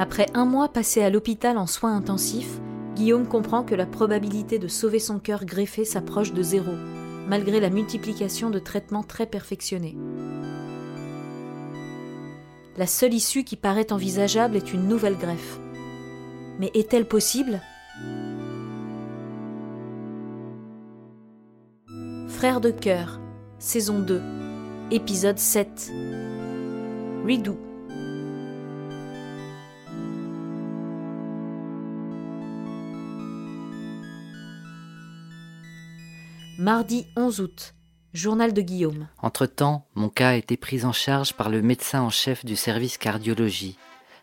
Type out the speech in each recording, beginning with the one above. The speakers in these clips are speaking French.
Après un mois passé à l'hôpital en soins intensifs, Guillaume comprend que la probabilité de sauver son cœur greffé s'approche de zéro, malgré la multiplication de traitements très perfectionnés. La seule issue qui paraît envisageable est une nouvelle greffe. Mais est-elle possible? Frères de cœur, saison 2, épisode 7. Redo. Mardi 11 août. Journal de Guillaume. Entre-temps, mon cas a été pris en charge par le médecin en chef du service cardiologie,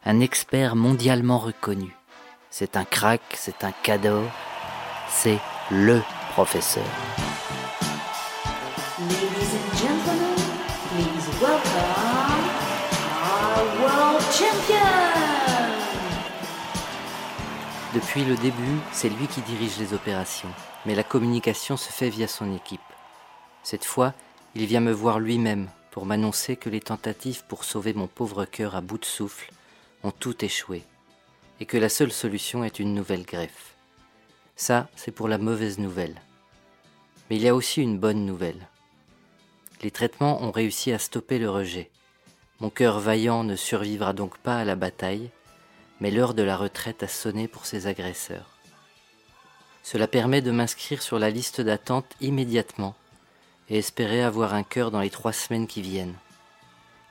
un expert mondialement reconnu. C'est un crack, c'est un cadeau, c'est LE professeur. Ladies and gentlemen, please welcome our world champion. Depuis le début, c'est lui qui dirige les opérations, mais la communication se fait via son équipe. Cette fois, il vient me voir lui-même pour m'annoncer que les tentatives pour sauver mon pauvre cœur à bout de souffle ont tout échoué et que la seule solution est une nouvelle greffe. Ça, c'est pour la mauvaise nouvelle. Mais il y a aussi une bonne nouvelle. Les traitements ont réussi à stopper le rejet. Mon cœur vaillant ne survivra donc pas à la bataille, mais l'heure de la retraite a sonné pour ses agresseurs. Cela permet de m'inscrire sur la liste d'attente immédiatement et espérer avoir un cœur dans les trois semaines qui viennent.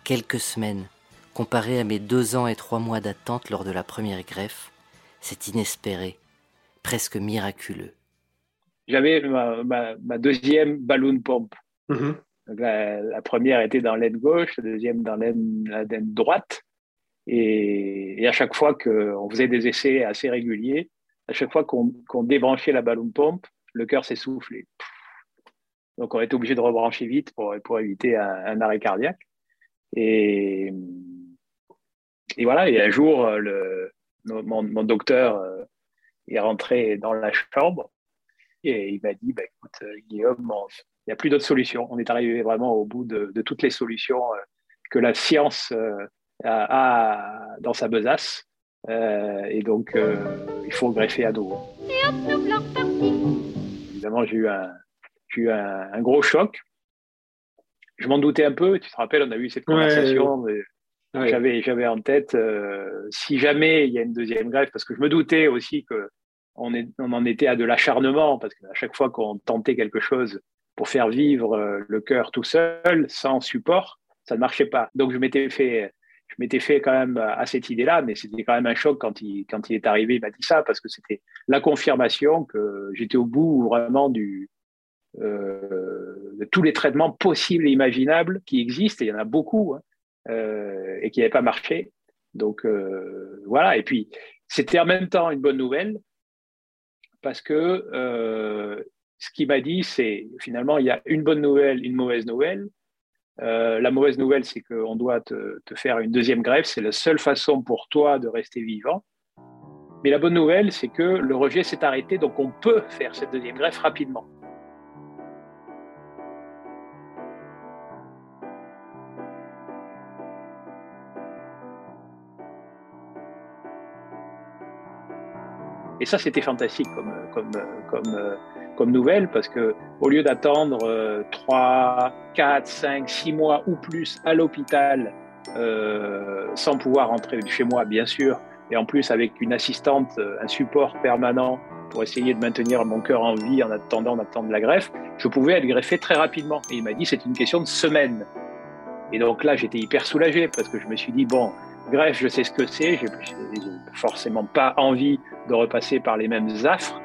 Quelques semaines, comparé à mes deux ans et trois mois d'attente lors de la première greffe, c'est inespéré, presque miraculeux. J'avais ma, ma- ma deuxième balloon pompe. Mhm. La, la première était dans l'aine gauche, la deuxième dans l'aine la laine droite. Et, à chaque fois qu'on faisait des essais assez réguliers, à chaque fois qu'on débranchait la balloon pompe, le cœur s'essoufflait. Donc on était obligé de rebrancher vite pour, éviter un, arrêt cardiaque. Et, voilà, et un jour, mon, docteur euh, est rentré dans la chambre et il m'a dit, bah, écoute, euh, Guillaume, il n'y a plus d'autre solution. On est arrivé vraiment au bout de, de toutes les solutions euh, que la science a dans sa besace. Euh, et donc, euh, il faut greffer à nouveau. Évidemment, j'ai eu, un, j'ai eu un, un gros choc. Je m'en doutais un peu. Tu te rappelles, on a eu cette conversation. Ouais. J'avais, j'avais en tête, euh, si jamais il y a une deuxième greffe, parce que je me doutais aussi que on, est, on en était à de l'acharnement, parce qu'à chaque fois qu'on tentait quelque chose pour faire vivre euh, le cœur tout seul, sans support, ça ne marchait pas. Donc je m'étais fait, m'étais fait quand même à cette idée-là, mais c'était quand même un choc quand il, quand il est arrivé, il m'a dit ça, parce que c'était la confirmation que j'étais au bout vraiment euh, de tous les traitements possibles et imaginables qui existent, et il y en a beaucoup, hein, euh, et qui n'avaient pas marché. Donc euh, voilà, et puis c'était en même temps une bonne nouvelle, parce que euh, ce qu'il m'a dit, c'est finalement, il y a une bonne nouvelle, une mauvaise nouvelle. Euh, la mauvaise nouvelle, c'est qu'on doit te, te faire une deuxième greffe. C'est la seule façon pour toi de rester vivant. Mais la bonne nouvelle, c'est que le rejet s'est arrêté, donc on peut faire cette deuxième greffe rapidement. Et ça, c'était fantastique comme, comme, comme, comme nouvelle parce que au lieu d'attendre euh, 3, 4, 5, 6 mois ou plus à l'hôpital euh, sans pouvoir rentrer chez moi, bien sûr, et en plus avec une assistante, euh, un support permanent pour essayer de maintenir mon cœur en vie en attendant d'attendre la greffe, je pouvais être greffé très rapidement. Et il m'a dit c'est une question de semaine. Et donc là, j'étais hyper soulagé parce que je me suis dit bon, greffe, je sais ce que c'est, j'ai j'ai forcément pas envie de repasser par les mêmes affres,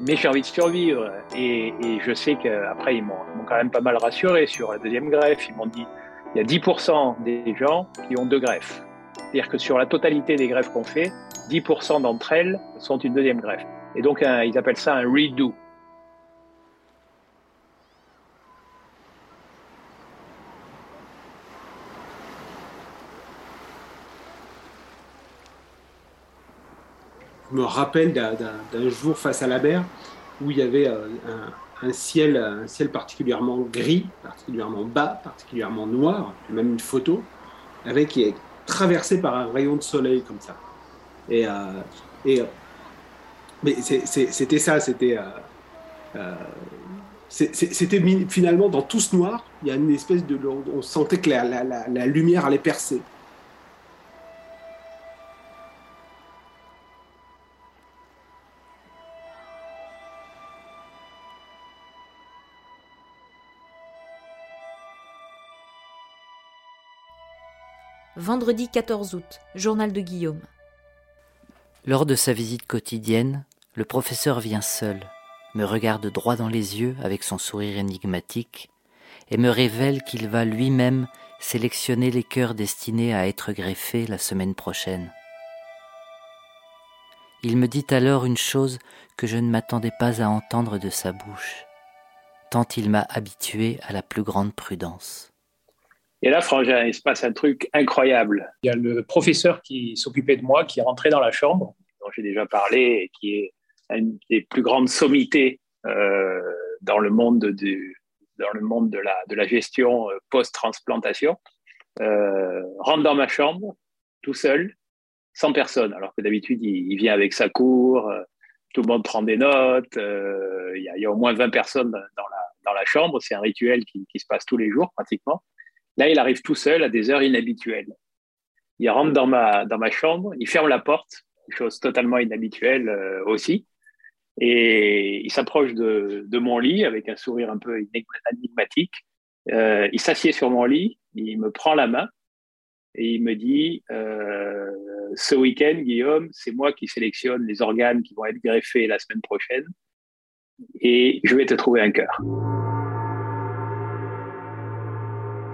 mais j'ai envie de survivre. Et, je sais qu'après, ils m'ont quand même pas mal rassuré sur la deuxième greffe. Ils m'ont dit il y a 10% des gens qui ont deux greffes. C'est-à-dire que sur la totalité des greffes qu'on fait, 10% d'entre elles sont une deuxième greffe. Et donc, ils appellent ça un redo. Me rappelle d'un- jour face à la mer où il y avait euh, un, ciel, un ciel particulièrement gris, particulièrement bas, particulièrement noir, même une photo, avec traversé par un rayon de soleil comme ça. Et, et mais c'était ça, c'était c'était finalement dans tout ce noir, il y a une espèce de. On sentait que la, lumière allait percer. Vendredi 14 août, journal de Guillaume. Lors de sa visite quotidienne, le professeur vient seul me regarde droit dans les yeux avec son sourire énigmatique et me révèle qu'il va lui-même sélectionner les cœurs destinés à être greffés la semaine prochaine. Il me dit alors une chose que je ne m'attendais pas à entendre de sa bouche, tant il m'a habitué à la plus grande prudence. Et là, Frangin, il se passe un truc incroyable. Il y a le professeur qui s'occupait de moi, qui est rentré dans la chambre, dont j'ai déjà parlé, et qui est une des plus grandes sommités euh, dans le monde du, dans le monde de la, de la gestion euh, post-transplantation, euh, rentre dans ma chambre tout seul, sans personne, alors que d'habitude il, vient avec sa cour, tout le monde prend des notes, il y, y, a au moins 20 personnes dans la, dans la chambre, c'est un rituel qui, qui, se passe tous les jours pratiquement. Là, il arrive tout seul à des heures inhabituelles. Il rentre dans ma, dans ma chambre, il ferme la porte, chose totalement inhabituelle aussi. Et il s'approche de, de, mon lit avec un sourire un peu énigmatique. Euh, il s'assied sur mon lit, il me prend la main et il me dit euh, Ce week-end, Guillaume, c'est moi qui sélectionne les organes qui vont être greffés la semaine prochaine et je vais te trouver un cœur.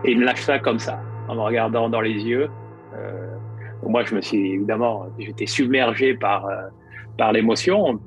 Et il me lâche ça comme ça, en me regardant dans les yeux. Euh, moi, je me suis évidemment, j'étais submergé par, euh, par l'émotion.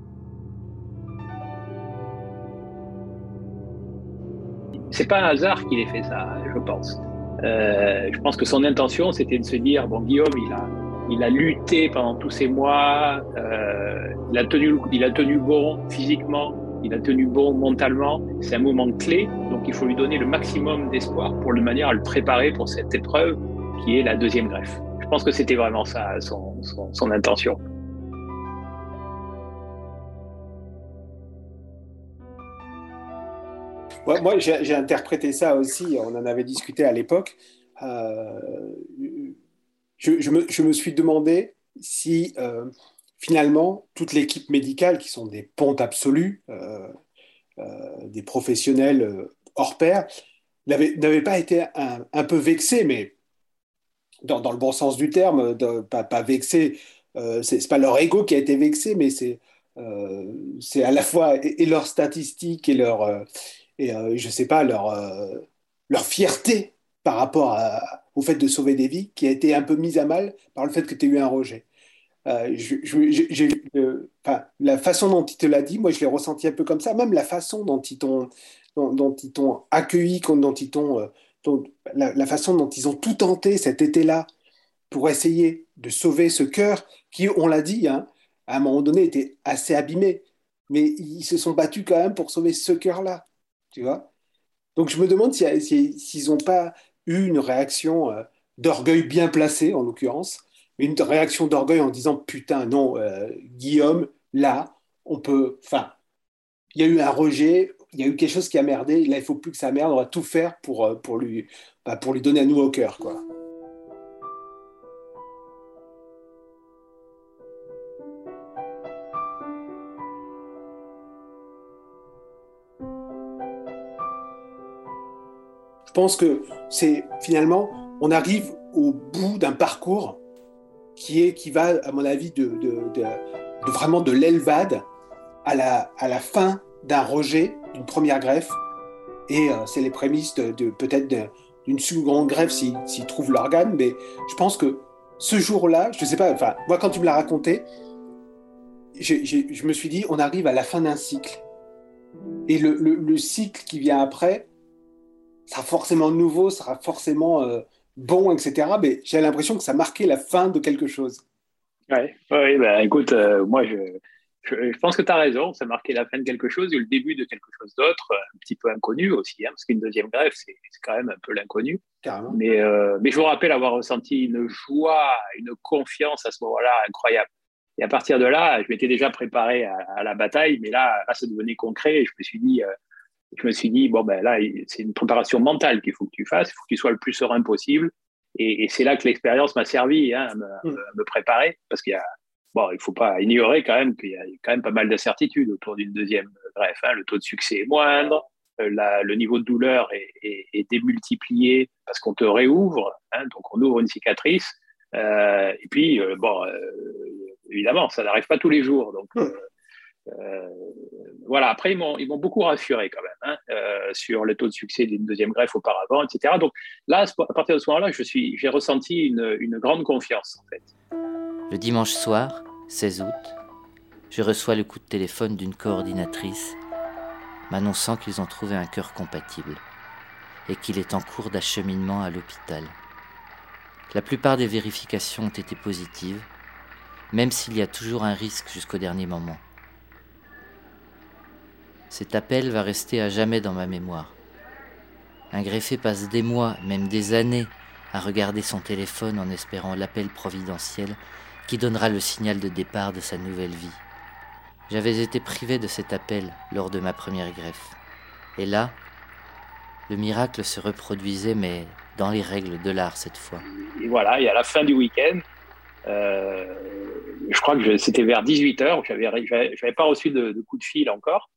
c'est pas un hasard qu'il ait fait ça, je pense. Euh, je pense que son intention, c'était de se dire bon, Guillaume, il a, il a lutté pendant tous ces mois, euh, il a tenu, il a tenu bon physiquement, il a tenu bon mentalement. C'est un moment clé, donc il faut lui donner le maximum d'espoir pour de manière à le préparer pour cette épreuve qui est la deuxième greffe. Je pense que c'était vraiment ça son, son intention. moi, j'ai interprété ça aussi, on en avait discuté à l'époque. Euh, je, me, suis demandé si euh, finalement toute l'équipe médicale, qui sont des pontes absolues, euh, des professionnels hors pair, n'avait pas été un, peu vexé, mais dans, le bon sens du terme, pas, pas vexé, c'est pas leur ego qui a été vexé, mais c'est à la fois et, leurs statistiques et leur, et euh, je sais pas, leur, euh, leur fierté par rapport au fait de sauver des vies qui a été un peu mise à mal par le fait que tu aies eu un rejet. Euh, la façon dont il te l'a dit, moi je l'ai ressenti un peu comme ça, même la façon dont ils t'ont accueilli, dont ils t'ont, la, la, façon dont ils ont tout tenté cet été-là pour essayer de sauver ce cœur qui, on l'a dit, hein, à un moment donné était assez abîmé, mais ils se sont battus quand même pour sauver ce cœur-là tu vois. Donc je me demande s'ils n'ont pas eu une réaction euh, d'orgueil bien placée, en l'occurrence, une réaction d'orgueil en disant putain, non, euh, Guillaume, là, on peut. Enfin, il y a eu un rejet, il y a eu quelque chose qui a merdé, là, il faut plus que ça merde, on va tout faire pour, euh, lui, bah, pour lui donner un nouveau cœur, quoi. Je pense que c'est finalement, on arrive au bout d'un parcours qui, est, qui va, à mon avis, de, vraiment de l'élevade à la, à la fin d'un rejet, d'une première greffe. Et euh, c'est les prémices de, peut-être d'une seconde greffe s'ils si, trouvent l'organe. Mais je pense que ce jour-là, je ne sais pas, enfin, moi, quand tu me l'as raconté, je me suis dit, on arrive à la fin d'un cycle. Et le, le, cycle qui vient après, sera forcément nouveau, sera forcément euh, bon, etc. Mais j'ai l'impression que ça marquait la fin de quelque chose. Oui, ouais, bah, écoute, euh, moi, je, je, pense que tu as raison, ça marquait la fin de quelque chose et le début de quelque chose d'autre, un petit peu inconnu aussi, hein, parce qu'une deuxième grève, c'est quand même un peu l'inconnu. Mais, euh, mais je vous rappelle avoir ressenti une joie, une confiance à ce moment-là incroyable. Et à partir de là, je m'étais déjà préparé à, la bataille, mais là, là, ça devenait concret et je me suis dit, euh, je me suis dit bon, ben là, c'est une préparation mentale qu'il faut que tu fasses, il faut que tu sois le plus serein possible. Et, c'est là que l'expérience m'a servi hein, à, me, à, me, préparer, parce qu'il y a Bon, il ne faut pas ignorer quand même qu'il y a quand même pas mal d'incertitudes autour d'une deuxième greffe. Hein. Le taux de succès est moindre, euh, le niveau de douleur est, démultiplié parce qu'on te réouvre, hein, donc on ouvre une cicatrice. Euh, et puis, euh, bon, évidemment, ça n'arrive pas tous les jours. Donc, voilà, après, ils m'ont beaucoup rassuré quand même hein, sur le taux de succès d'une deuxième greffe auparavant, etc. Donc là, à partir de ce moment-là, j'ai ressenti une, une grande confiance, en fait. Le dimanche soir, 16 août, je reçois le coup de téléphone d'une coordinatrice m'annonçant qu'ils ont trouvé un cœur compatible et qu'il est en cours d'acheminement à l'hôpital. La plupart des vérifications ont été positives, même s'il y a toujours un risque jusqu'au dernier moment. Cet appel va rester à jamais dans ma mémoire. Un greffé passe des mois, même des années, à regarder son téléphone en espérant l'appel providentiel qui donnera le signal de départ de sa nouvelle vie. J'avais été privé de cet appel lors de ma première greffe. Et là, le miracle se reproduisait, mais dans les règles de l'art cette fois. Et voilà, et à la fin du week-end, euh, je crois que c'était vers 18h, je n'avais pas reçu de, coup de fil encore.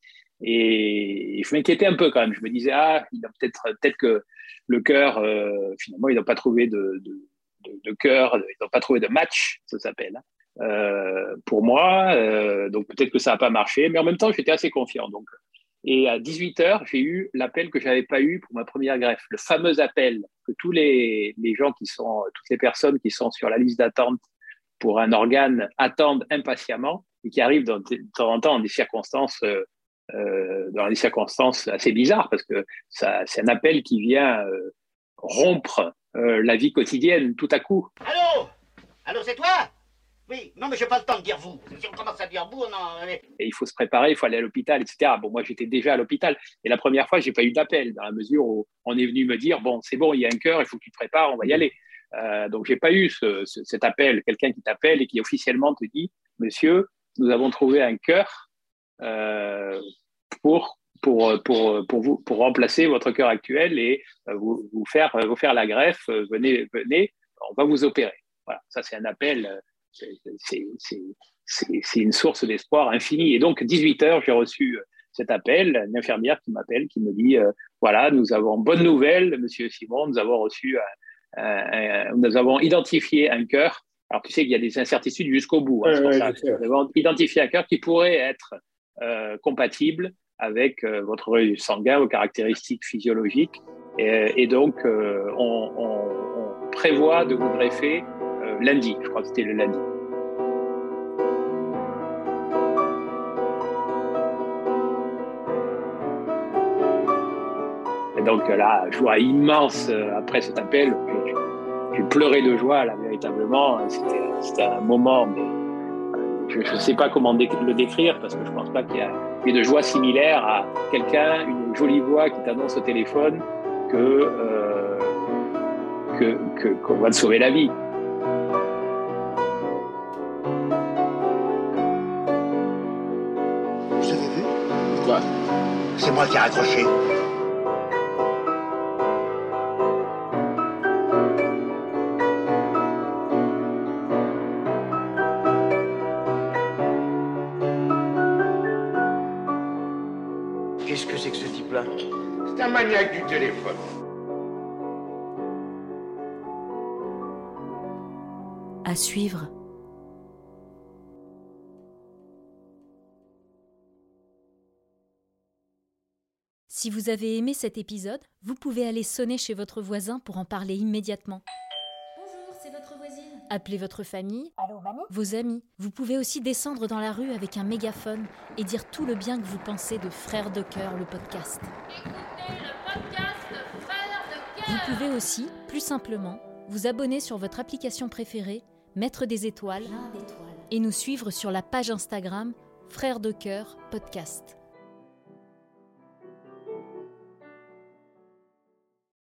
Et je m'inquiétais un peu quand même. Je me disais, ah, il a peut-être peut que le cœur, euh, finalement, il n'a pas trouvé de, de, cœur, ils n'ont pas trouvé de match, ça s'appelle, hein. euh, pour moi. Euh, donc peut-être que ça n'a pas marché, mais en même temps, j'étais assez confiant. Donc. Et à 18h, j'ai eu l'appel que je n'avais pas eu pour ma première greffe, le fameux appel que tous les, les, gens qui sont, toutes les personnes qui sont sur la liste d'attente pour un organe attendent impatiemment et qui arrivent de temps en temps dans des circonstances, dans des circonstances assez bizarres parce que c'est un appel qui vient rompre euh, la vie quotidienne tout à coup. Allô? Allô, c'est toi? Oui, non, mais j'ai pas le temps de dire vous. Si on commence à dire vous, non. Et il faut se préparer, il faut aller à l'hôpital, etc. Bon, moi, j'étais déjà à l'hôpital. Et la première fois, j'ai pas eu d'appel, dans la mesure où on est venu me dire bon, c'est bon, il y a un cœur, il faut que tu te prépares, on va y aller. Euh, donc, j'ai pas eu cet appel, quelqu'un qui t'appelle et qui officiellement te dit Monsieur, nous avons trouvé un cœur euh, pour pour, pour, pour, vous, pour remplacer votre cœur actuel et euh, vous, vous, faire, vous faire la greffe. Euh, venez, venez, on va vous opérer. Voilà, ça c'est un appel, c'est une source d'espoir infinie. Et donc, 18 heures, j'ai reçu euh, cet appel, une infirmière qui m'appelle, qui me dit voilà, nous avons bonne nouvelle, Monsieur Simon, nous avons reçu, nous avons identifié un cœur. Alors, tu sais qu'il y a des incertitudes jusqu'au bout. Hein, nous avons identifié un cœur qui pourrait être compatible avec euh, votre registre sanguin, vos caractéristiques physiologiques. Et, donc, euh, on, prévoit de vous greffer euh, lundi, je crois que c'était le lundi. Et donc là, joie immense après cet appel. J'ai pleuré de joie, là, véritablement. C'était un moment mais je ne sais pas comment le décrire parce que je ne pense pas qu'il y ait de joie similaire à quelqu'un, une jolie voix qui t'annonce au téléphone que euh, qu'on va te sauver la vie. Vous avez vu? Quoi? C'est moi qui ai raccroché. Du téléphone. À suivre. Si vous avez aimé cet épisode, vous pouvez aller sonner chez votre voisin pour en parler immédiatement. Appelez votre famille, Allô, mamie? Vos amis. Vous pouvez aussi descendre dans la rue avec un mégaphone et dire tout le bien que vous pensez de Frères de Cœur, le podcast. Vous pouvez aussi, plus simplement, vous abonner sur votre application préférée, mettre des étoiles et nous suivre sur la page Instagram Frères de cœur, podcast.